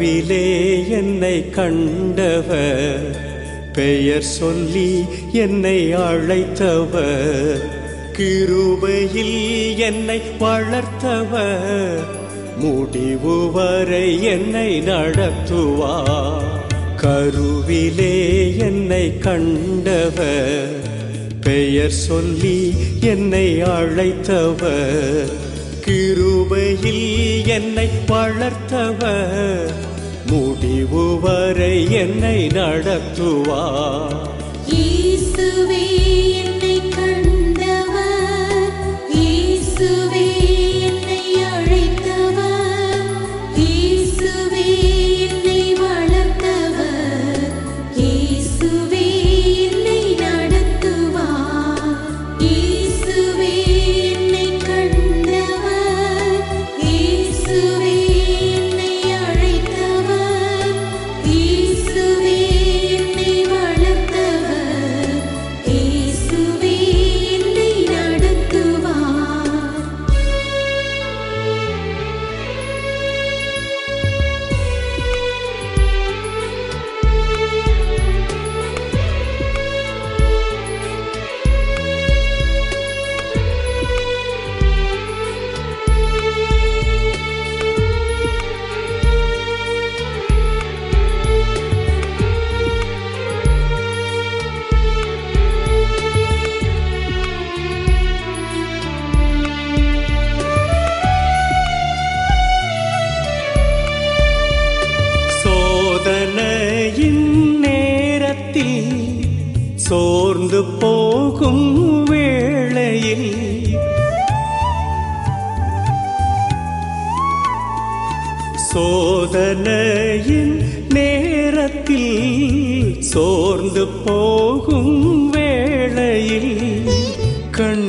கனவிலே என்னை கண்டவர். பெயர் சொல்லி என்னை அழைத்தவர். கிருபையில் என்னை வளர்த்தவர். முடிவு வரை என்னை நடத்துவார். கருவிலே என்னை கண்டவர். பெயர் சொல்லி என்னை அழைத்தவர். கிருபையில் என்னை வளர்த்தவர். முடிவு வரை என்னை நடத்துவார்.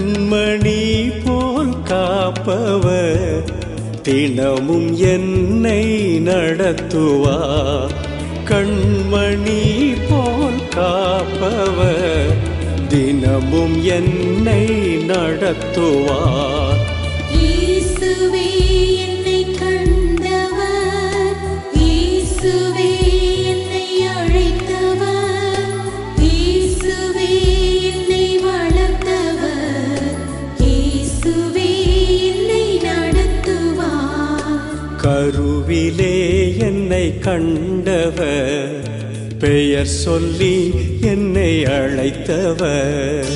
கண்மணி போல் காப்பவர் தினமும் என்னை நடத்துவா. கண்மணி போல் காப்பவர் தினமும் என்னை நடத்துவா. கண்டவர் பெயர் சொல்லி என்னை அழைத்தவர்.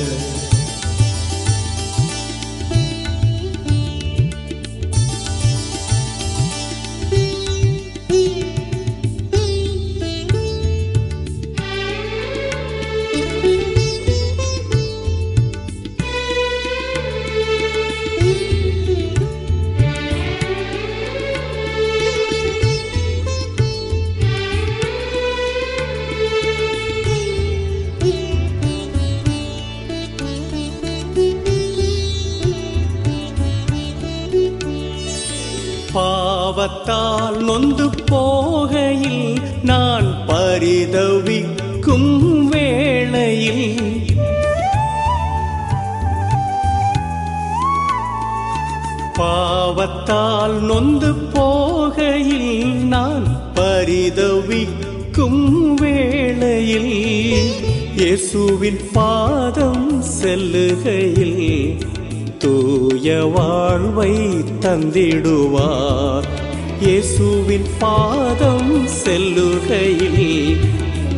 தந்திடுவார். இயேசுவின் பாதம் செல்லுகையில்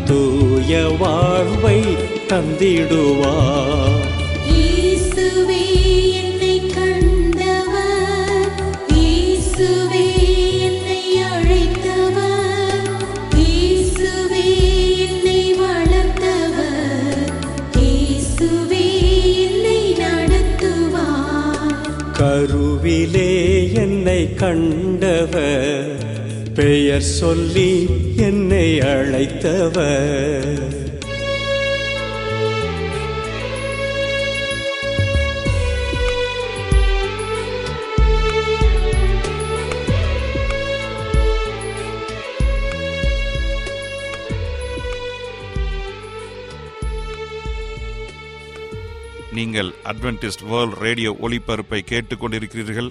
தூய வாழ்வை தந்திடுவார். கண்டவர் பெயர் சொல்லி என்னை அழைத்தவர். நீங்கள் அட்வென்டிஸ்ட் வேர்ல்ட் ரேடியோ ஒளிபரப்பை கேட்டுக்கொண்டிருக்கிறீர்கள்.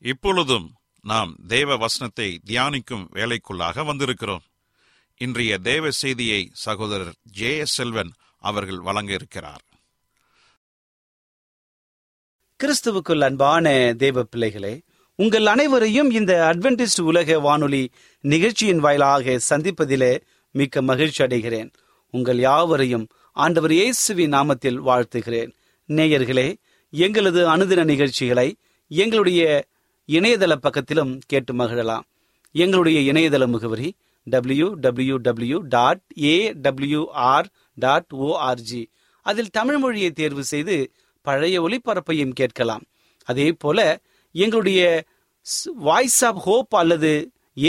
இப்பொழுதும் நாம் தேவ வசனத்தை தியானிக்கும் வேலைக்குள்ளாக வந்திருக்கிறோம். இன்றைய தேவ செய்தியை சகோதரர் ஜே எஸ் செல்வன் அவர்கள் வழங்க இருக்கிறார் கிறிஸ்துவுக்குள் அன்பான தேவ பிள்ளைகளே உங்கள் அனைவரையும் இந்த அட்வென்டிஸ்ட் உலக வானொலி நிகழ்ச்சியின் வாயிலாக சந்திப்பதிலே மிக்க மகிழ்ச்சி அடைகிறேன். உங்கள் யாவரையும் ஆண்டவர் இயேசுவின் நாமத்தில் வாழ்த்துகிறேன். நேயர்களே எங்களது அனுதின நிகழ்ச்சிகளை எங்களுடைய இணையதள பக்கத்திலும் கேட்டு மகிழலாம். எங்களுடைய இணையதள முகவரி W W W dot A WR dot ORG அதில் தமிழ் மொழியை தேர்வு செய்து பழைய ஒளிபரப்பையும் கேட்கலாம். அதே போல எங்களுடைய வாய்ஸ் ஆஃப் ஹோப் அல்லது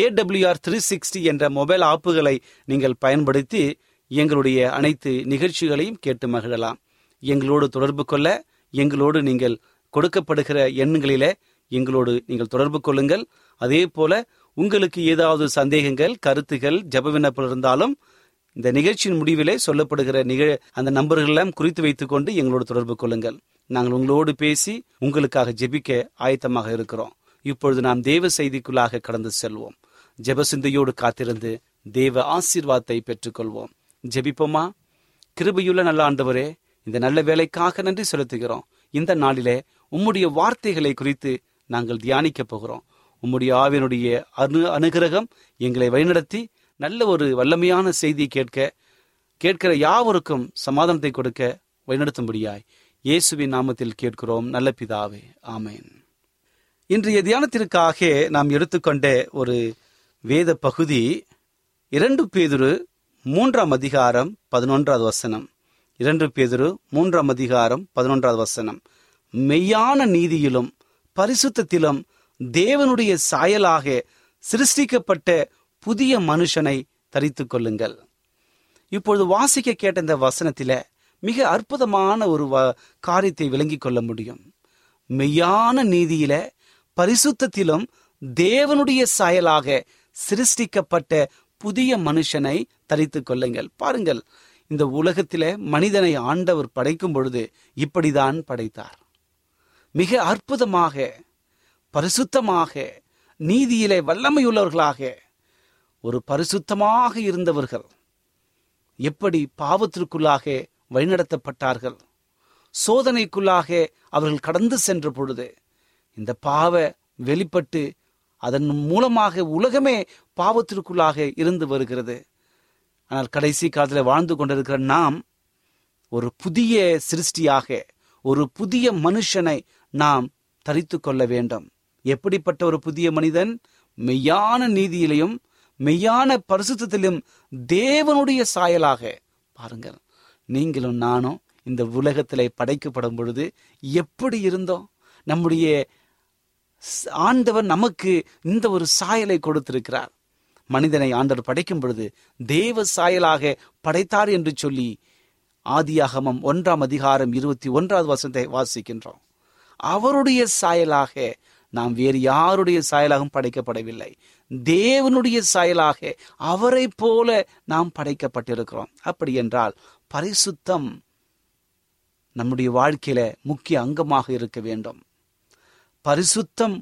ஏடபிள்யூஆர் த்ரீ சிக்ஸ்டி என்ற மொபைல் ஆப்புகளை நீங்கள் பயன்படுத்தி எங்களுடைய அனைத்து நிகழ்ச்சிகளையும் கேட்டு மகிழலாம். எங்களோடு தொடர்பு கொள்ள எங்களோடு நீங்கள் கொடுக்கப்படுகிற எண்களிலே எங்களோடு நீங்கள் தொடர்பு கொள்ளுங்கள். அதே போல உங்களுக்கு ஏதாவது சந்தேகங்கள் கருத்துகள் ஜப விண்ணப்பம் இருந்தாலும் இந்த நிகழ்ச்சியின் முடிவிலே சொல்லப்படுகிற நிகழ அந்த நம்பர்களெல்லாம் குறித்து வைத்துக் கொண்டு எங்களோடு தொடர்பு கொள்ளுங்கள். நாங்கள் உங்களோடு பேசி உங்களுக்காக ஜெபிக்க ஆயத்தமாக இருக்கிறோம். இப்பொழுது நாம் தேவ செய்திக்குள்ளாக கடந்து செல்வோம். ஜெப சிந்தையோடு காத்திருந்து தேவ ஆசீர்வாதத்தை பெற்றுக்கொள்வோம். ஜெபிப்போமா? கிருபையுள்ள நல்ல ஆண்டவரே இந்த நல்ல வேலைக்காக நன்றி செலுத்துகிறோம். இந்த நாளிலே உம்முடைய வார்த்தைகளை குறித்து நாங்கள் தியானிக்க போகிறோம். உம்முடைய ஆவினுடைய அனு அனுகிரகம் எங்களை வழிநடத்தி நல்ல ஒரு வல்லமையான செய்தி கேட்க கேட்கிற யாவருக்கும் சமாதானத்தை கொடுக்க வழிநடத்தும்படியாய் இயேசுவின் நாமத்தில் கேட்கிறோம். நல்ல பிதாவே ஆமேன். இன்றைய தியானத்திற்காக நாம் எடுத்துக்கொண்ட ஒரு வேத பகுதி இரண்டு பேதுரு மூன்றாம் அதிகாரம் பதினொன்றாவது வசனம். இரண்டு பேதுரு மூன்றாம் அதிகாரம் பதினொன்றாவது வசனம். மெய்யான நீதியிலும் பரிசுத்தத்திலும் தேவனுடைய சாயலாக சிருஷ்டிக்கப்பட்ட புதிய மனுஷனை தரித்துக் கொள்ளுங்கள். இப்பொழுது வாசிக்க கேட்ட இந்த வசனத்தில மிக அற்புதமான ஒரு வ- காரியத்தை விளங்கிக் கொள்ள முடியும். மெய்யான நீதியில பரிசுத்தத்திலும் தேவனுடைய சாயலாக சிருஷ்டிக்கப்பட்ட புதிய மனுஷனை தரித்துக் கொள்ளுங்கள். பாருங்கள் இந்த உலகத்தில மனிதனை ஆண்டவர் படைக்கும் பொழுது இப்படிதான் படைத்தார். மிக அற்புதமாக பரிசுத்தமாக நீதியிலே வல்லமையுள்ளவர்களாக ஒரு பரிசுத்தமாக இருந்தவர்கள் எப்படி பாவத்திற்குள்ளாக வழிநடத்தப்பட்டார்கள்? சோதனைக்குள்ளாக அவர்கள் கடந்து சென்ற பொழுது இந்த பாவ வெளிப்பட்டு அதன் மூலமாக உலகமே பாவத்திற்குள்ளாக இருந்து வருகிறது. ஆனால் கடைசி காலத்தில் வாழ்ந்து கொண்டிருக்கிற நாம் ஒரு புதிய சிருஷ்டியாக ஒரு புதிய மனுஷனை நாம் தரித்து கொள்ள வேண்டும். எப்படிப்பட்ட ஒரு புதிய மனிதன்? மெய்யான நீதியிலையும் மெய்யான பரிசுத்தத்திலும் தேவனுடைய சாயலாக. பாருங்கள் நீங்களும் நானும் இந்த உலகத்திலே படைக்கப்படும் பொழுது எப்படி இருந்தோம்? நம்முடைய ஆண்டவர் நமக்கு இந்த ஒரு சாயலை கொடுத்திருக்கிறார். மனிதனை ஆண்டவர் படைக்கும் பொழுது தேவ சாயலாக படைத்தார் என்று சொல்லி ஆதியாகமம் ஒன்றாம் அதிகாரம் இருபத்தி ஒன்றாவது வசத்தை வாசிக்கின்றோம். அவருடைய சாயலாக நாம் வேறு யாருடைய சாயலாகவும் படைக்கப்படவில்லை. தேவனுடைய சாயலாக அவரை போல நாம் படைக்கப்பட்டிருக்கிறோம். அப்படி என்றால் பரிசுத்தம் நம்முடைய வாழ்க்கையில முக்கிய அங்கமாக இருக்க வேண்டும். பரிசுத்தம்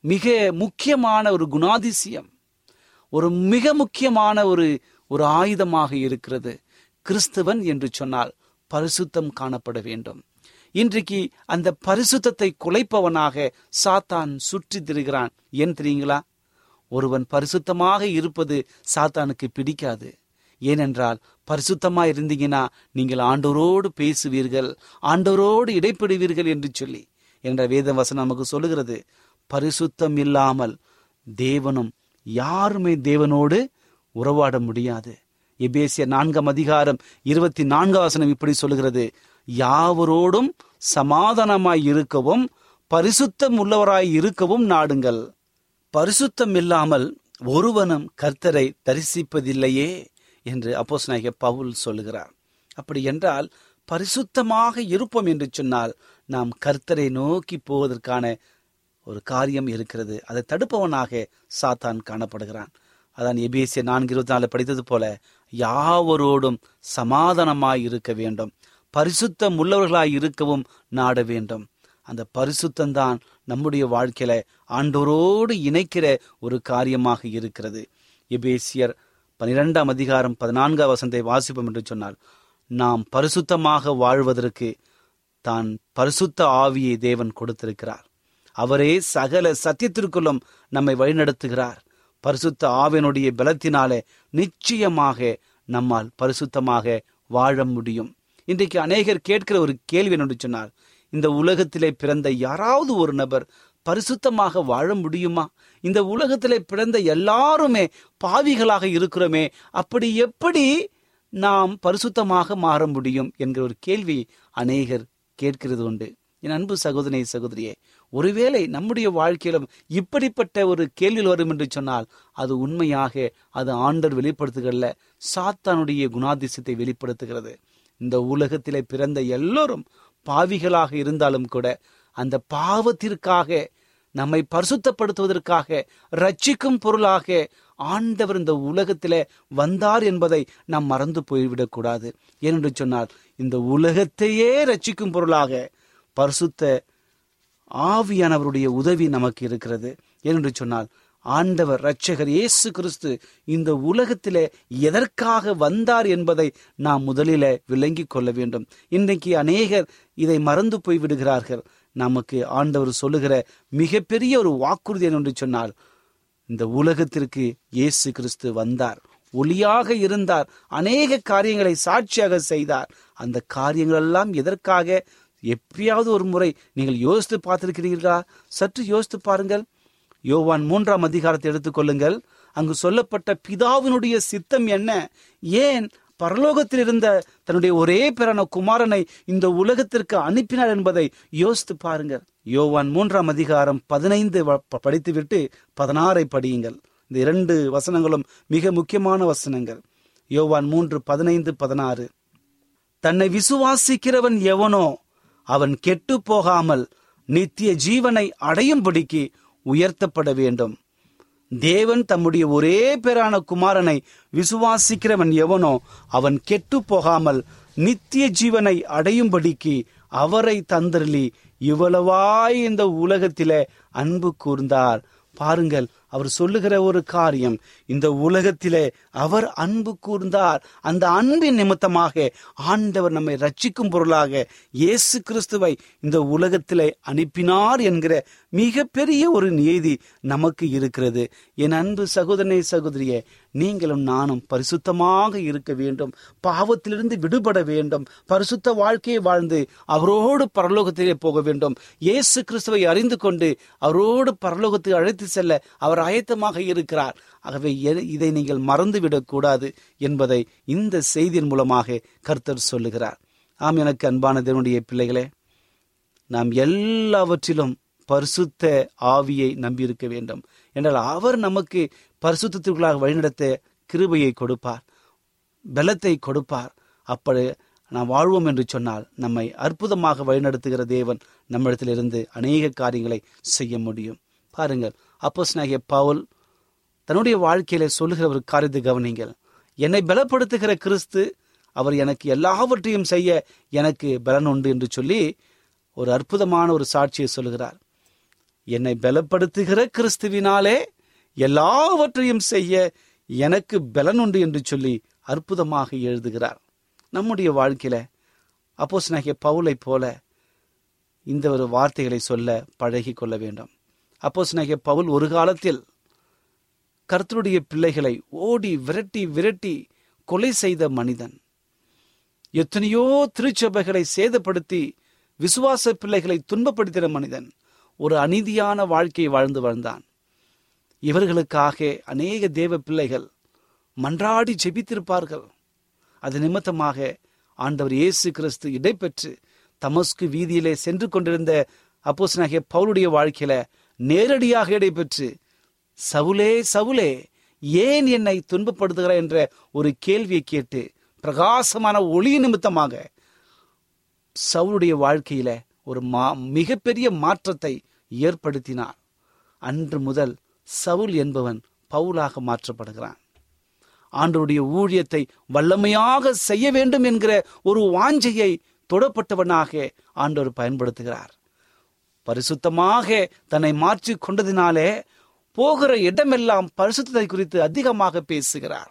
மிக முக்கியமான ஒரு குணாதிசயம். ஒரு மிக முக்கியமான ஒரு ஒரு ஆயுதமாக இருக்கிறது. கிறிஸ்தவன் என்று சொன்னால் பரிசுத்தம் காணப்பட வேண்டும். இன்றைக்கு அந்த பரிசுத்தத்தை குலைப்பவனாக சாத்தான் சுற்றி திரிகிறான். ஏன் தெரியுங்களா? ஒருவன் பரிசுத்தமாக இருப்பது சாத்தானுக்கு பிடிக்காது. ஏனென்றால் பரிசுத்தமா இருந்தீங்கன்னா நீங்கள் ஆண்டோரோடு பேசுவீர்கள் ஆண்டோரோடு இடைப்படுவீர்கள் என்று சொல்லி. என்ற வேத வசனம் நமக்கு சொல்லுகிறது பரிசுத்தம் இல்லாமல் தேவனும் யாருமே தேவனோடு உறவாட முடியாது. எபேசிய நான்காம் அதிகாரம் இருபத்தி நான்காம் வசனம் இப்படி சொல்லுகிறது யாவரோடும் சமாதானமாய் இருக்கவும் பரிசுத்தம் உள்ளவராய் இருக்கவும் நாடுங்கள். பரிசுத்தம் இல்லாமல் ஒருவனும் கர்த்தரை தரிசிப்பதில்லையே என்று அப்போஸ்தலனாகிய பவுல் சொல்லுகிறார். அப்படி என்றால் பரிசுத்தமாக இருப்போம் என்று சொன்னால் நாம் கர்த்தரை நோக்கி போவதற்கான ஒரு காரியம் இருக்கிறது. அதை தடுப்பவனாக சாத்தான் காணப்படுகிறான். அதான் எபேசிய நான்கு இருபத்தி நாலு படித்தது போல யாவரோடும் சமாதானமாய் இருக்க வேண்டும். பரிசுத்தம் உள்ளவர்களாய் இருக்கவும் நாட வேண்டும். அந்த பரிசுத்தம்தான் நம்முடைய வாழ்க்கையில ஆண்டோரோடு இணைக்கிற ஒரு காரியமாக இருக்கிறது. எபேசியர் பனிரெண்டாம் அதிகாரம் பதினான்காம் வசந்தை வாசிப்போம் என்று சொன்னால் நாம் பரிசுத்தமாக வாழ்வதற்கு தான் பரிசுத்த ஆவியை தேவன் கொடுத்திருக்கிறார். அவரே சகல சத்தியத்திற்குள்ளும் நம்மை வழிநடத்துகிறார். பரிசுத்த ஆவியனுடைய பலத்தினாலே நிச்சயமாக நம்மால் பரிசுத்தமாக வாழ முடியும். இன்றைக்கு அநேகர் கேட்கிற ஒரு கேள்வி என்று சொன்னார் இந்த உலகத்திலே பிறந்த யாராவது ஒரு நபர் பரிசுத்தமாக வாழ முடியுமா? இந்த உலகத்திலே பிறந்த எல்லாருமே பாவிகளாக இருக்கிறோமே அப்படி எப்படி நாம் பரிசுத்தமாக மாற முடியும் என்கிற ஒரு கேள்வி அநேகர் கேட்கிறது உண்டு. என் அன்பு சகோதரி சகோதரியே ஒருவேளை நம்முடைய வாழ்க்கையிலும் இப்படிப்பட்ட ஒரு கேள்வியில் வரும் என்று சொன்னால் அது உண்மையாக அது ஆண்டர் வெளிப்படுத்துகிறல்ல சாத்தானுடைய குணாதிசயத்தை வெளிப்படுத்துகிறது. இந்த உலகத்திலே பிறந்த எல்லோரும் பாவிகளாக இருந்தாலும் கூட அந்த பாவத்திற்காக நம்மை பரிசுத்தப்படுத்துவதற்காக ரட்சிக்கும் பொருளாக ஆண்டவர் இந்த உலகத்திலே வந்தார் என்பதை நாம் மறந்து போய்விடக்கூடாது ஏனென்று சொன்னால் இந்த உலகத்தையே ரட்சிக்கும் பொருளாக பரிசுத்த ஆவியானவருடைய உதவி நமக்கு இருக்கிறது. ஏனென்று சொன்னால் ஆண்டவர் இரட்சகர் இயேசு கிறிஸ்து இந்த உலகத்திலே எதற்காக வந்தார் என்பதை நாம் முதலில விளங்கி கொள்ள வேண்டும். இன்றைக்கு அநேகர் இதை மறந்து போய் விடுகிறார்கள். நமக்கு ஆண்டவர் சொல்லுகிற மிகப்பெரிய ஒரு வாக்குறுதி என்று சொன்னால் இந்த உலகத்திற்கு இயேசு கிறிஸ்து வந்தார். ஒளியாக இருந்தார். அநேக காரியங்களை சாட்சியாக செய்தார். அந்த காரியங்கள் எல்லாம் எதற்காக? எப்பயாவது ஒரு முறை நீங்கள் யோசித்து பார்த்திருக்கிறீர்களா? சற்று யோசித்து பாருங்கள். யோவான் மூன்றாம் அதிகாரத்தை எடுத்துக்கொள்ளுங்கள் அங்கு சொல்லப்பட்ட பிதாவினுடைய சித்தம் என்ன? ஏன் பரலோகத்தில் இருந்த தன்னுடைய ஒரே பிறன குமாரனை இந்த உலகத்திற்கு அனுப்பினார் என்பதை யோசித்து பாருங்கள். யோவான் மூன்றாம் அதிகாரம் பதினைந்து படித்துவிட்டு பதினாறை படியுங்கள். இந்த இரண்டு வசனங்களும் மிக முக்கியமான வசனங்கள். யோவான் மூன்று பதினைந்து பதினாறு. தன்னை விசுவாசிக்கிறவன் எவனோ அவன் கெட்டு போகாமல் நித்திய ஜீவனை அடையும்படிக்கு உயர்த்தப்பட வேண்டும். தேவன் தம்முடைய ஒரே பேரான குமாரனை விசுவாசிக்கிறவன் எவனோ அவன் கெட்டு போகாமல் நித்திய ஜீவனை அடையும்படிக்கு அவரை தந்தருளி இவ்வளவாய் இந்த உலகத்திலே அன்பு கூர்ந்தார். பாருங்கள் அவர் சொல்லுகிற ஒரு காரியம் இந்த உலகத்திலே அவர் அன்பு கூர்ந்தார். அந்த அன்பின் நிமித்தமாக ஆண்டவர் நம்மை ரட்சிக்கும் பொருளாக இயேசு கிறிஸ்துவை இந்த உலகத்திலே அனுப்பினார் என்கிற மிகப்பெரிய ஒரு நீதி நமக்கு இருக்கிறது. என் அன்பு சகோதரனே சகோதரிய நீங்களும் நானும் பரிசுத்தமாக இருக்க வேண்டும். பாவத்திலிருந்து விடுபட வேண்டும். பரிசுத்த வாழ்க்கையை வாழ்ந்து அவரோடு பரலோகத்திலே போக வேண்டும். இயேசு கிறிஸ்துவை அறிந்து கொண்டு அவரோடு பரலோகத்துக்கு அழைத்து செல்ல அவர் ஆயத்தமாக இருக்கிறார். ஆகவே இதை நீங்கள் மறந்துவிடக் கூடாது என்பதை இந்த செய்தியின் மூலமாக கர்த்தர் சொல்லுகிறார். ஆம் எனக்கு அன்பான தேவனுடைய பிள்ளைகளே நாம் எல்லாவற்றிலும் பரிசுத்த ஆவியை நம்பியிருக்க வேண்டும். என்றால் அவர் நமக்கு பரிசுத்திற்குள்ளாக வழிநடத்த கிருபையை கொடுப்பார் பலத்தை கொடுப்பார். அப்படி நாம் வாழ்வோம் என்று சொன்னால் நம்மை அற்புதமாக வழிநடத்துகிற தேவன் நம்மிடத்திலிருந்து அநேக காரியங்களை செய்ய முடியும். பாருங்கள் அப்போஸ்தலனாகிய பவுல் தன்னுடைய வாழ்க்கையில சொல்லுகிற ஒரு காரியத்தை கவனிங்கள் என்னை பலப்படுத்துகிற கிறிஸ்து அவர் எனக்கு எல்லாவற்றையும் செய்ய எனக்கு பலன் உண்டு என்று சொல்லி ஒரு அற்புதமான ஒரு சாட்சியை சொல்லுகிறார். என்னை பலப்படுத்துகிற கிறிஸ்துவினாலே எல்லாவற்றையும் செய்ய எனக்கு பலன் உண்டு என்று சொல்லி அற்புதமாக எழுதுகிறார். நம்முடைய வாழ்க்கையில அப்போஸ் நகிய பவுலை போல இந்த ஒரு வார்த்தைகளை சொல்ல பழகி கொள்ள வேண்டும். அப்போஸ் நகிய பவுல் ஒரு காலத்தில் கர்த்தருடைய பிள்ளைகளை ஓடி விரட்டி விரட்டி கொலை செய்த மனிதன். எத்தனையோ திருச்சபைகளை சேதப்படுத்தி விசுவாச பிள்ளைகளை துன்பப்படுத்தின மனிதன். ஒரு அநீதியான வாழ்க்கையை வாழ்ந்து வந்தான். இவர்களுக்காக அநேக தேவ பிள்ளைகள் மன்றாடி ஜெபித்திருப்பார்கள். அது நிமித்தமாக ஆண்டவர் இயேசு கிறிஸ்து இடைப்பெற்று தமஸ்கு வீதியிலே சென்று கொண்டிருந்த அப்போஸ்தலனாகிய பவுலுடைய வாழ்க்கையில நேரடியாக இடைபெற்று சவுலே சவுலே ஏன் என்னை துன்பப்படுத்துகிறாய் என்ற ஒரு கேள்வியை கேட்டு பிரகாசமான ஒளி நிமித்தமாக சவுளுடைய வாழ்க்கையில ஒரு மா மிகப்பெரிய மாற்றத்தை ஏற்படுத்தினார் அன்று முதல் சவுல் என்பவன் பவுலாக மாற்றப்படுகிறான். ஆண்டவருடைய ஊழியத்தை வல்லமையாக செய்ய வேண்டும் என்கிற ஒரு வாஞ்சையை தொடப்பட்டவனாக ஆண்டவர் பயன்படுத்துகிறார். பரிசுத்தமாக தன்னை மாற்றி கொண்டதினாலே போகிற இடமெல்லாம் பரிசுத்தத்தை குறித்து அதிகமாக பேசுகிறார்.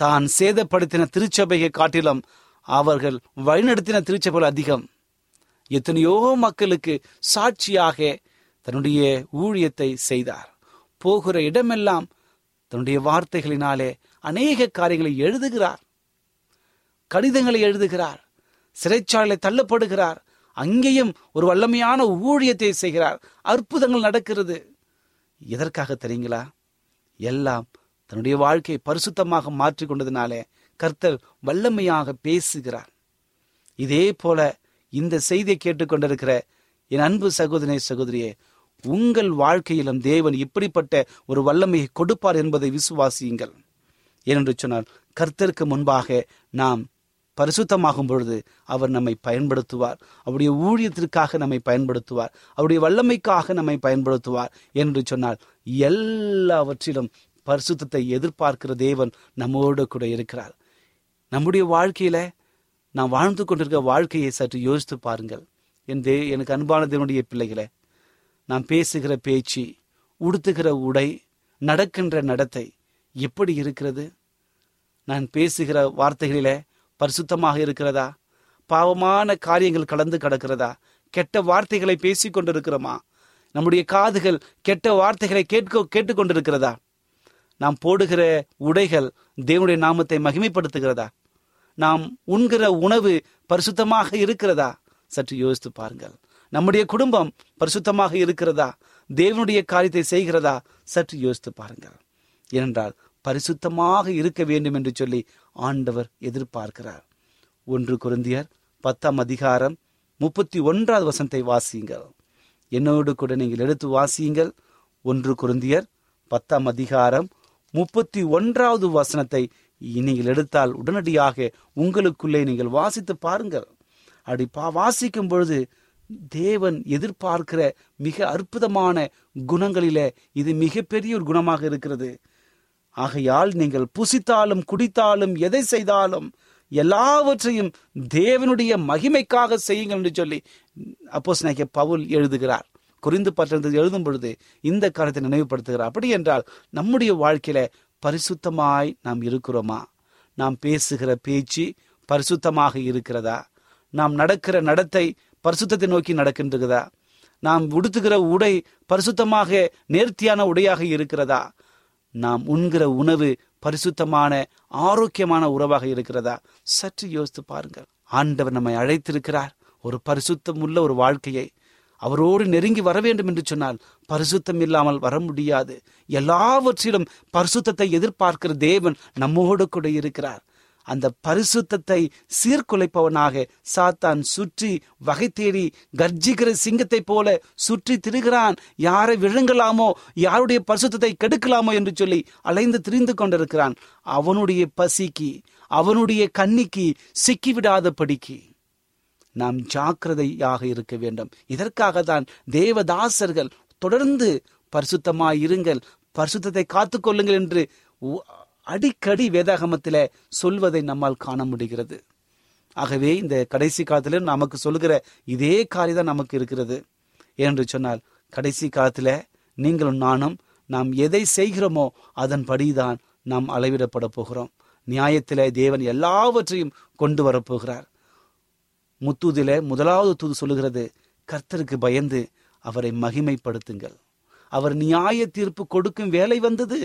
தான் சேதப்படுத்தின திருச்சபையை காட்டிலும் அவர்கள் வழிநடத்தின திருச்சபைகள் அதிகம். எத்தனையோ மக்களுக்கு சாட்சியாக தன்னுடைய ஊழியத்தை செய்தார். போகிற இடமெல்லாம் தன்னுடைய வார்த்தைகளினாலே அநேக காரியங்களை எழுதுகிறார். கடிதங்களை எழுதுகிறார். சிறைச்சாலை தள்ளப்படுகிறார். அங்கேயும் ஒரு வல்லமையான ஊழியத்தை செய்கிறார். அற்புதங்கள் நடக்கிறது. எதற்காக தெரியுங்களா? எல்லாம் தன்னுடைய வாழ்க்கையை பரிசுத்தமாக மாற்றிக் கொண்டதினாலே கர்த்தர் வல்லமையாக பேசுகிறார். இதே போல இந்த செய்தியை கேட்டுக்கொண்டிருக்கிற என் அன்பு சகோதரனை சகோதரியே உங்கள் வாழ்க்கையிலும் தேவன் இப்படிப்பட்ட ஒரு வல்லமையை கொடுப்பார் என்பதை விசுவாசியுங்கள். ஏனென்று சொன்னால் கர்த்தருக்கு முன்பாக நாம் பரிசுத்தமாகும் பொழுது அவர் நம்மை பயன்படுத்துவார். அவருடைய ஊழியத்திற்காக நம்மை பயன்படுத்துவார். அவருடைய வல்லமைக்காக நம்மை பயன்படுத்துவார். என்று சொன்னால் எல்லாவற்றிலும் பரிசுத்தத்தை எதிர்பார்க்கிற தேவன் நம்மோடு கூட இருக்கிறார். நம்முடைய வாழ்க்கையில நாம் வாழ்ந்து கொண்டிருக்க வாழ்க்கையை சற்று யோசித்து பாருங்கள். என் தே எனக்கு அன்பான தேவனுடைய பிள்ளைகளே நாம் பேசுகிற பேச்சு உடுத்துகிற உடை நடக்கின்ற நடத்தை எப்படி இருக்கிறது? நான் பேசுகிற வார்த்தைகளில பரிசுத்தமாக இருக்கிறதா? பாவமான காரியங்கள் கலந்து கிடக்கிறதா? கெட்ட வார்த்தைகளை பேசி கொண்டிருக்கிறோமா? நம்முடைய காதுகள் கெட்ட வார்த்தைகளை கேட்க கேட்டுக்கொண்டிருக்கிறதா நாம் போடுகிற உடைகள் தேவனுடைய நாமத்தை மகிமைப்படுத்துகிறதா? நாம் உண்கிற உணவு பரிசுத்தமாக இருக்கிறதா? சற்று யோசித்து பாருங்கள். நம்முடைய குடும்பம் பரிசுத்தமாக இருக்கிறதா? தேவனுடைய காரியத்தை செய்கிறதா? சற்று யோசித்து பாருங்கள். ஏனென்றால் பரிசுத்தமாக இருக்க வேண்டும் என்று சொல்லி ஆண்டவர் எதிர்பார்க்கிறார். ஒன்று குருந்தியர் பத்தாம் அதிகாரம் முப்பத்தி ஒன்றாவது வசனத்தை வாசியுங்கள். என்னோடு கூட நீங்கள் எடுத்து வாசியுங்கள். ஒன்று குருந்தியர் பத்தாம் அதிகாரம் முப்பத்தி ஒன்றாவது வசனத்தை நீங்கள் எடுத்தால் உடனடியாக உங்களுக்குள்ளே நீங்கள் வாசித்து பாருங்கள். அப்படி பா வாசிக்கும் பொழுது தேவன் எதிர்பார்க்கிற மிக அற்புதமான குணங்களிலே இது மிகப்பெரிய ஒரு குணமாக இருக்கிறது. ஆகையால் நீங்கள் புசித்தாலும் குடித்தாலும் எதை செய்தாலும் எல்லாவற்றையும் தேவனுடைய மகிமைக்காக செய்யுங்கள் என்று சொல்லி அப்போஸ் பவுல் எழுதுகிறார். குறிந்து பற்றிருந்தது எழுதும் பொழுது இந்த காலத்தை நினைவுபடுத்துகிறார். அப்படி என்றால் நம்முடைய வாழ்க்கையில பரிசுத்தமாய் நாம் இருக்கிறோமா? நாம் பேசுகிற பேச்சு பரிசுத்தமாக இருக்கிறதா? நாம் நடக்கிற நடத்தை பரிசுத்தத்தை நோக்கி நடக்கின்றதா? நாம் உடுத்துகிற உடை பரிசுத்தமாக நேர்த்தியான உடையாக இருக்கிறதா? நாம் உண்கிற உணவு பரிசுத்தமான ஆரோக்கியமான உறவாக இருக்கிறதா? சற்று யோசித்து பாருங்கள். ஆண்டவர் நம்மை அழைத்திருக்கிறார். ஒரு பரிசுத்தம் உள்ள ஒரு வாழ்க்கையை அவரோடு நெருங்கி வர வேண்டும் என்று சொன்னால் பரிசுத்தம் இல்லாமல் வர முடியாது. எல்லாவற்றிலும் பரிசுத்தத்தை எதிர்பார்க்கிற தேவன் நம்மோடு கூட இருக்கிறார். அந்த பரிசுத்தத்தை சீர்குலைப்பவனாக சாத்தான் சுற்றி வகை தேடி கர்ஜிக்கிற சிங்கத்தை போல சுற்றி திரிகிறான். யாரை விழுங்கலாமோ யாருடைய பரிசுத்தத்தை கெடுக்கலாமோ என்று சொல்லி அலைந்து திரிந்து கொண்டிருக்கிறான். அவனுடைய பசிக்கு அவனுடைய கண்ணிக்கு சிக்கிவிடாதபடிக்கு நாம் ஜாக்கிரதையாக இருக்க வேண்டும். இதற்காக தான் தேவதாசர்கள் தொடர்ந்து பரிசுத்தமாய் இருங்கள் பரிசுத்தத்தை காத்துக்கொள்ளுங்கள் என்று உ- அடிக்கடி வேதாகமத்தில் சொல்வதை நம்மால் காண முடிகிறது. ஆகவே இந்த கடைசி காலத்தில் நமக்கு சொல்லுகிற இதே காரியம் தான் நமக்கு இருக்கிறது. என்று சொன்னால் கடைசி காலத்தில் நீங்களும் நானும் நாம் எதை செய்கிறோமோ அதன்படி தான் நாம் அளவிடப்பட போகிறோம். நியாயத்தில் தேவன் எல்லாவற்றையும் கொண்டு வரப்போகிறார் முத்தூதில முதலாவது தூது சொல்லுகிறது கர்த்தருக்கு பயந்து அவரை மகிமைப்படுத்துங்கள். அவர் நியாய தீர்ப்பு கொடுக்கும் வேலை வந்தது.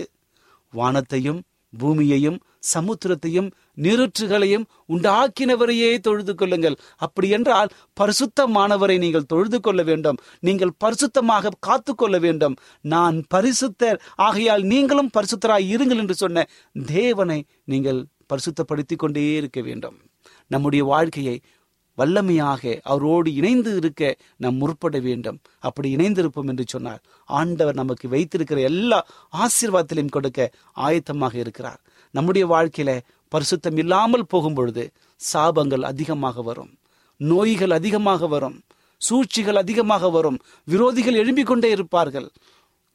வானத்தையும் பூமியையும் சமுத்திரத்தையும் நிறுற்றுகளையும் உண்டாக்கினவரையே தொழுது கொள்ளுங்கள். அப்படி என்றால் பரிசுத்தமானவரை நீங்கள் தொழுது கொள்ள வேண்டும். நீங்கள் பரிசுத்தமாக காத்து கொள்ள வேண்டும். நான் பரிசுத்தர். ஆகையால் நீங்களும் பரிசுத்தராய் இருங்கள் என்று சொன்ன தேவனை நீங்கள் பரிசுத்தப்படுத்திக் கொண்டே இருக்க வேண்டும். நம்முடைய வாழ்க்கையை வல்லமையாக அவரோடு இணைந்து இருக்க நாம் முற்பட வேண்டும். அப்படி இணைந்திருப்போம் என்று சொன்னால் ஆண்டவர் நமக்கு வைத்திருக்கிற எல்லா ஆசீர்வாதத்திலையும் கொடுக்க ஆயத்தமாக இருக்கிறார். நம்முடைய வாழ்க்கையில பரிசுத்தம் இல்லாமல் போகும் பொழுது சாபங்கள் அதிகமாக வரும் நோய்கள் அதிகமாக வரும் சூழ்ச்சிகள் அதிகமாக வரும் விரோதிகள் எழும்பிக் கொண்டே இருப்பார்கள்.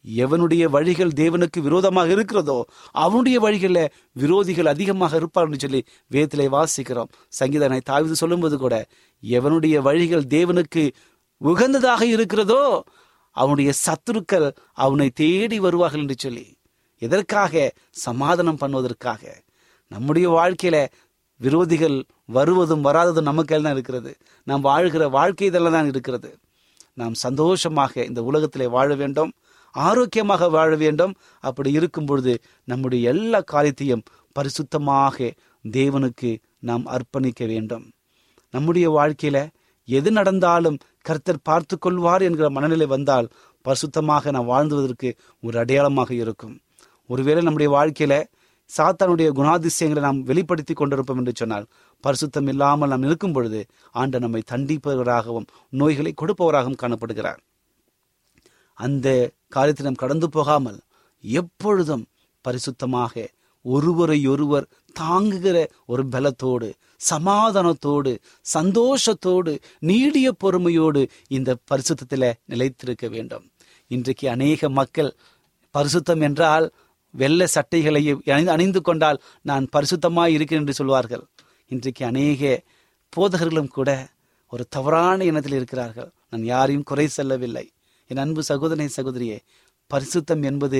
எவனுடைய வழிகள் தேவனுக்கு விரோதமாக இருக்கிறதோ அவனுடைய வழிகளில் விரோதிகள் அதிகமாக இருப்பார்னு சொல்லி வேத்திலே வாசிக்கிறோம். சங்கீதனை தாவிது சொல்லும்போது கூட எவனுடைய வழிகள் தேவனுக்கு உகந்ததாக இருக்கிறதோ அவனுடைய சத்துருக்கள் அவனை தேடி வருவார்கள் என்று சொல்லி எதற்காக? சமாதானம் பண்ணுவதற்காக. நம்முடைய வாழ்க்கையில விரோதிகள் வருவதும் வராததும் நமக்கு தான் இருக்கிறது. நாம் வாழ்கிற வாழ்க்கை இதெல்லாம் தான் இருக்கிறது. நாம் சந்தோஷமாக இந்த உலகத்திலே வாழ வேண்டும். ஆரோக்கியமாக வாழ வேண்டும். அப்படி இருக்கும் பொழுது நம்முடைய எல்லா காரியத்தையும் பரிசுத்தமாக தேவனுக்கு நாம் அர்ப்பணிக்க வேண்டும். நம்முடைய வாழ்க்கையில எது நடந்தாலும் கர்த்தர் பார்த்து கொள்வார் என்கிற மனநிலை வந்தால் பரிசுத்தமாக நாம் வாழ்ந்துவதற்கு ஒரு அடையாளமாக இருக்கும். ஒருவேளை நம்முடைய வாழ்க்கையில சாத்தானுடைய குணாதிசயங்களை நாம் வெளிப்படுத்தி கொண்டிருப்போம் என்று சொன்னால் பரிசுத்தம் இல்லாமல் நாம் இருக்கும் பொழுது ஆண்ட நம்மை தண்டிப்பவராகவும் நோய்களை கொடுப்பவராகவும் காணப்படுகிறார். அந்த காரியத்தினம் கடந்து போகாமல் எப்பொழுதும் பரிசுத்தமாக ஒருவரையொருவர் தாங்குகிற ஒரு பலத்தோடு சமாதானத்தோடு சந்தோஷத்தோடு நீடிய பொறுமையோடு இந்த பரிசுத்தத்தில் நிலைத்திருக்க வேண்டும். இன்றைக்கு அநேக மக்கள் பரிசுத்தம் என்றால் வெள்ளை சட்டைகளை அணி- அணிந்து கொண்டால் நான் பரிசுத்தமாக இருக்கிறேன் என்று சொல்வார்கள். இன்றைக்கு அநேக போதகர்களும் கூட ஒரு தவறான இனத்தில் இருக்கிறார்கள். நான் யாரையும் குறை செல்லவில்லை. என் அன்பு சகோதரனை சகோதரியே பரிசுத்தம் என்பது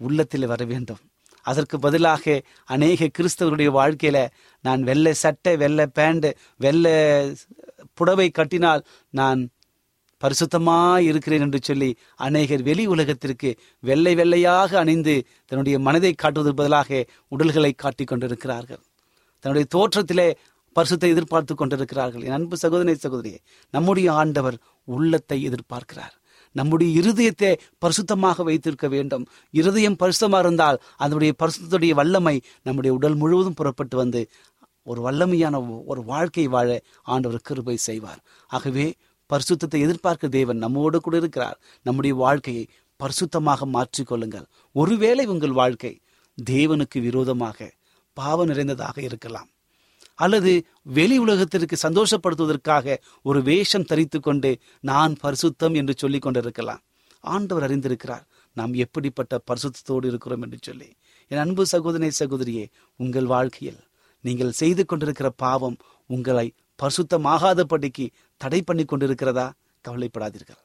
உள்ளத்தில் வர வேண்டும். அதற்கு பதிலாக அநேக கிறிஸ்தவருடைய வாழ்க்கையில நான் வெள்ளை சட்டை வெள்ளை பேண்ட் வெள்ளை புடவை கட்டினால் நான் பரிசுத்தமா இருக்கிறேன் என்று சொல்லி அநேகர் வெளி உலகத்திற்கு வெள்ளை வெள்ளையாக அணிந்து தன்னுடைய மனதை காட்டுவதற்கு பதிலாக உடல்களை காட்டிக் கொண்டிருக்கிறார்கள். தன்னுடைய தோற்றத்திலே பரிசுத்தை எதிர்பார்த்து கொண்டிருக்கிறார்கள். என் அன்பு சகோதரி சகோதரியே நம்முடைய ஆண்டவர் உள்ளத்தை எதிர்பார்க்கிறார். நம்முடைய இருதயத்தை பரிசுத்தமாக வைத்திருக்க வேண்டும். இருதயம் பரிசுத்தமாக இருந்தால் அதனுடைய பரிசுத்தத்துடைய வல்லமை நம்முடைய உடல் முழுவதும் புறப்பட்டு வந்து ஒரு வல்லமையான ஒரு வாழ்க்கை வாழ ஆண்டவர் கிருபை செய்வார். ஆகவே பரிசுத்தத்தை எதிர்பார்க்க தேவன் நம்மோடு கூட இருக்கிறார். நம்முடைய வாழ்க்கையை பரிசுத்தமாக மாற்றிக்கொள்ளுங்கள். ஒருவேளை உங்கள் வாழ்க்கை தேவனுக்கு விரோதமாக பாவம் நிறைந்ததாக இருக்கலாம். அல்லது வெளி உலகத்திற்கு சந்தோஷப்படுத்துவதற்காக ஒரு வேஷம் தரித்து கொண்டு நான் பரிசுத்தம் என்று சொல்லிக் கொண்டிருக்கலாம். ஆண்டவர் அறிந்திருக்கிறார் நாம் எப்படிப்பட்ட பரிசுத்தோடு இருக்கிறோம் என்று சொல்லி. என் அன்பு சகோதரி சகோதரியே உங்கள் வாழ்க்கையில் நீங்கள் செய்து கொண்டிருக்கிற பாவம் உங்களை பரிசுத்தமாகாதபடிக்கு தடை பண்ணி கொண்டிருக்கிறதா? கவலைப்படாதீர்கள்.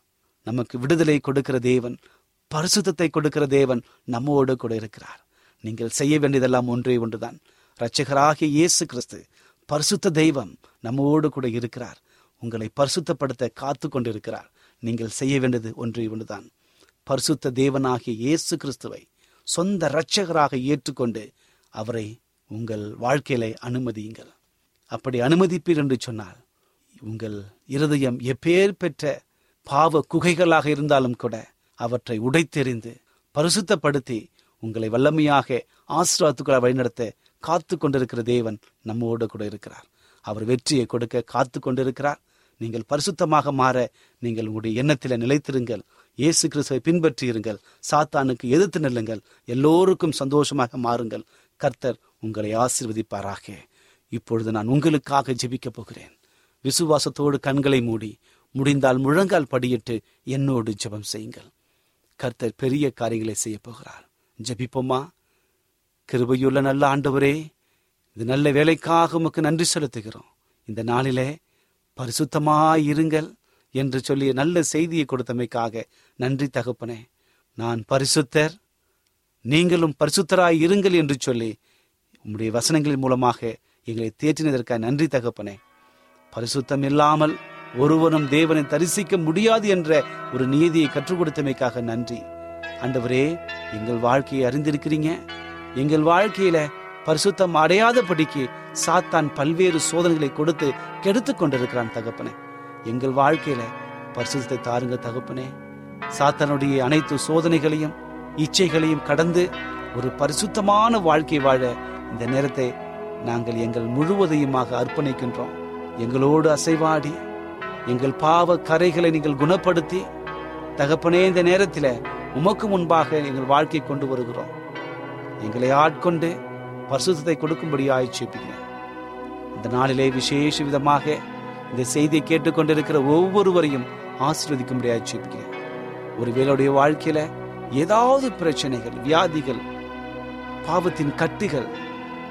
நமக்கு விடுதலை கொடுக்கிற தேவன் பரிசுத்தத்தை கொடுக்கிற தேவன் நம்மோடு கூட இருக்கிறார். நீங்கள் செய்ய வேண்டியதெல்லாம் ஒன்றே ஒன்றுதான். இரட்சகராகிய இயேசு கிறிஸ்து பரிசுத்த தெய்வம் நம்மோடு கூட இருக்கிறார். உங்களை பரிசுத்தப்படுத்த காத்து கொண்டிருக்கிறார் நீங்கள் செய்ய வேண்டியது ஒன்று ஒன்றுதான் பரிசுத்த தேவனாகிய இயேசு கிறிஸ்துவை சொந்த இரட்சகராக ஏற்றுக்கொண்டு அவரை உங்கள் வாழ்க்கையில அனுமதியுங்கள். அப்படி அனுமதிப்பீர் என்று சொன்னால் உங்கள் இருதயம் எப்பேர் பெற்ற பாவ குகைகளாக இருந்தாலும் கூட அவற்றை உடைத்தெறிந்து பரிசுத்தப்படுத்தி உங்களை வல்லமையாக ஆசீர்வாதத்துக்களை வழிநடத்த காத்து கொண்டிருக்கிற தேவன் நம்மோடு கூட இருக்கிறார். அவர் வெற்றியை கொடுக்க காத்து கொண்டிருக்கிறார் நீங்கள் பரிசுத்தமாக மாற நீங்கள் உங்களுடைய எண்ணத்தில் நிலைத்திருங்கள். இயேசு கிறிஸ்துவை பின்பற்றியிருங்கள். சாத்தானுக்கு எதிர்த்து நில்லுங்கள். எல்லோருக்கும் சந்தோஷமாக மாறுங்கள். கர்த்தர் உங்களை ஆசீர்வதிப்பாராக. இப்பொழுது நான் உங்களுக்காக ஜெபிக்கப் போகிறேன். விசுவாசத்தோடு கண்களை மூடி முடிந்தால் முழங்கால் படியிட்டு என்னோடு ஜெபம் செய்யுங்கள். கர்த்தர் பெரிய காரியங்களை செய்ய போகிறார். ஜெபிப்போமா? கிருபையுள்ள நல்ல ஆண்டவரே இது நல்ல வேலைக்காக உமக்கு நன்றி செலுத்துகிறோம். இந்த நாளிலே பரிசுத்தமாய் இருங்கள் என்று சொல்லி நல்ல செய்தியை கொடுத்தமைக்காக நன்றி தகப்பனே. நான் பரிசுத்தர் நீங்களும் பரிசுத்தராய் இருங்கள் என்று சொல்லி உம்முடைய வசனங்களின் மூலமாக எங்களை தேற்றினதற்காக நன்றி தகப்பனே. பரிசுத்தம் இல்லாமல் ஒருவனும் தேவனை தரிசிக்க முடியாது என்ற ஒரு நீதியை கற்றுக் கொடுத்தமைக்காக நன்றி. ஆண்டவரே எங்கள் வாழ்க்கையை அறிந்திருக்கிறீங்க. எங்கள் வாழ்க்கையில பரிசுத்தம் அடையாதபடிக்கு சாத்தான் பல்வேறு சோதனைகளை கொடுத்து கெடுத்துக் கொண்டிருக்கிறான் தகப்பனே. எங்கள் வாழ்க்கையில பரிசுத்தத்தை தாருங்க தகப்பனே. சாத்தானுடைய அனைத்து சோதனைகளையும் இச்சைகளையும் கடந்து ஒரு பரிசுத்தமான வாழ்க்கை வாழ இந்த நேரத்தை நாங்கள் எங்கள் முழுவதையுமாக அர்ப்பணிக்கின்றோம். எங்களோடு அசைவாடி எங்கள் பாவ கரைகளை நீங்கள் குணப்படுத்தி தகப்பனே இந்த நேரத்தில் உமக்கு முன்பாக எங்கள் வாழ்க்கை கொண்டு வருகிறோம். எங்களை ஆட்கொண்டு பரிசுத்தத்தை கொடுக்கும்படியாய் சேப்பிக்கிறேன் இந்த நாளிலே விசேஷ விதமாக இந்த செய்தியை கேட்டுக்கொண்டிருக்கிற ஒவ்வொருவரையும் ஆசீர்வதிக்கும்படியாய் சேப்பிக்கிறேன் ஒருவேளுடைய வாழ்க்கையில ஏதாவது பிரச்சனைகள் வியாதிகள் பாவத்தின் கட்டுகள்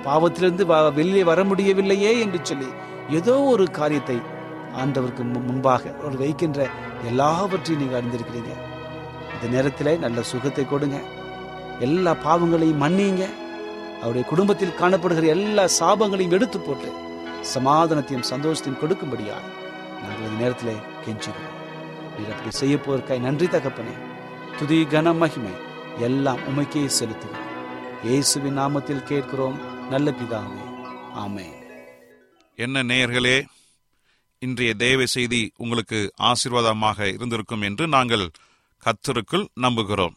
பாவத்திலிருந்து வ- வெளியே வர முடியவில்லையே என்று சொல்லி ஏதோ ஒரு காரியத்தை ஆண்டவருக்கு மு- முன்பாக ஒரு வைக்கின்ற எல்லாவற்றையும் நீங்கள் அறிந்திருக்கிறீங்க. இந்த நேரத்தில் நல்ல சுகத்தை கொடுங்க. எல்லா பாவங்களையும் மன்னிங்க. அவருடைய குடும்பத்தில் காணப்படுகிற எல்லா சாபங்களையும் எடுத்து போட்டு சமாதானத்தையும் சந்தோஷத்தையும் கொடுக்கும்படியாக நாங்கள் இந்த நேரத்தில் கெஞ்சுகிறோம். நீர் அப்படி செய்ய போவதற்காய் நன்றி தகப்பனே. துதி கன மகிமை எல்லாம் உமைக்கே செலுத்துகிறோம். இயேசுவின் நாமத்தில் கேட்கிறோம். நல்ல பிதாவே. ஆமே என்ன நேயர்களே இன்றைய தேவ செய்தி உங்களுக்கு ஆசீர்வாதமாக இருந்திருக்கும் என்று நாங்கள் கத்தருக்குள் நம்புகிறோம்.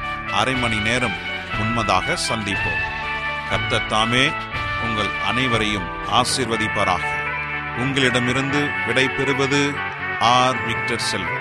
அரை மணி நேரம் உண்மதாக சந்திப்போம். கர்த்தர் தாமே உங்கள் அனைவரையும் ஆசீர்வதிப்பாராக. உங்களிடமிருந்து விடை பெறுவது ஆர். விக்டர் செல்வம்.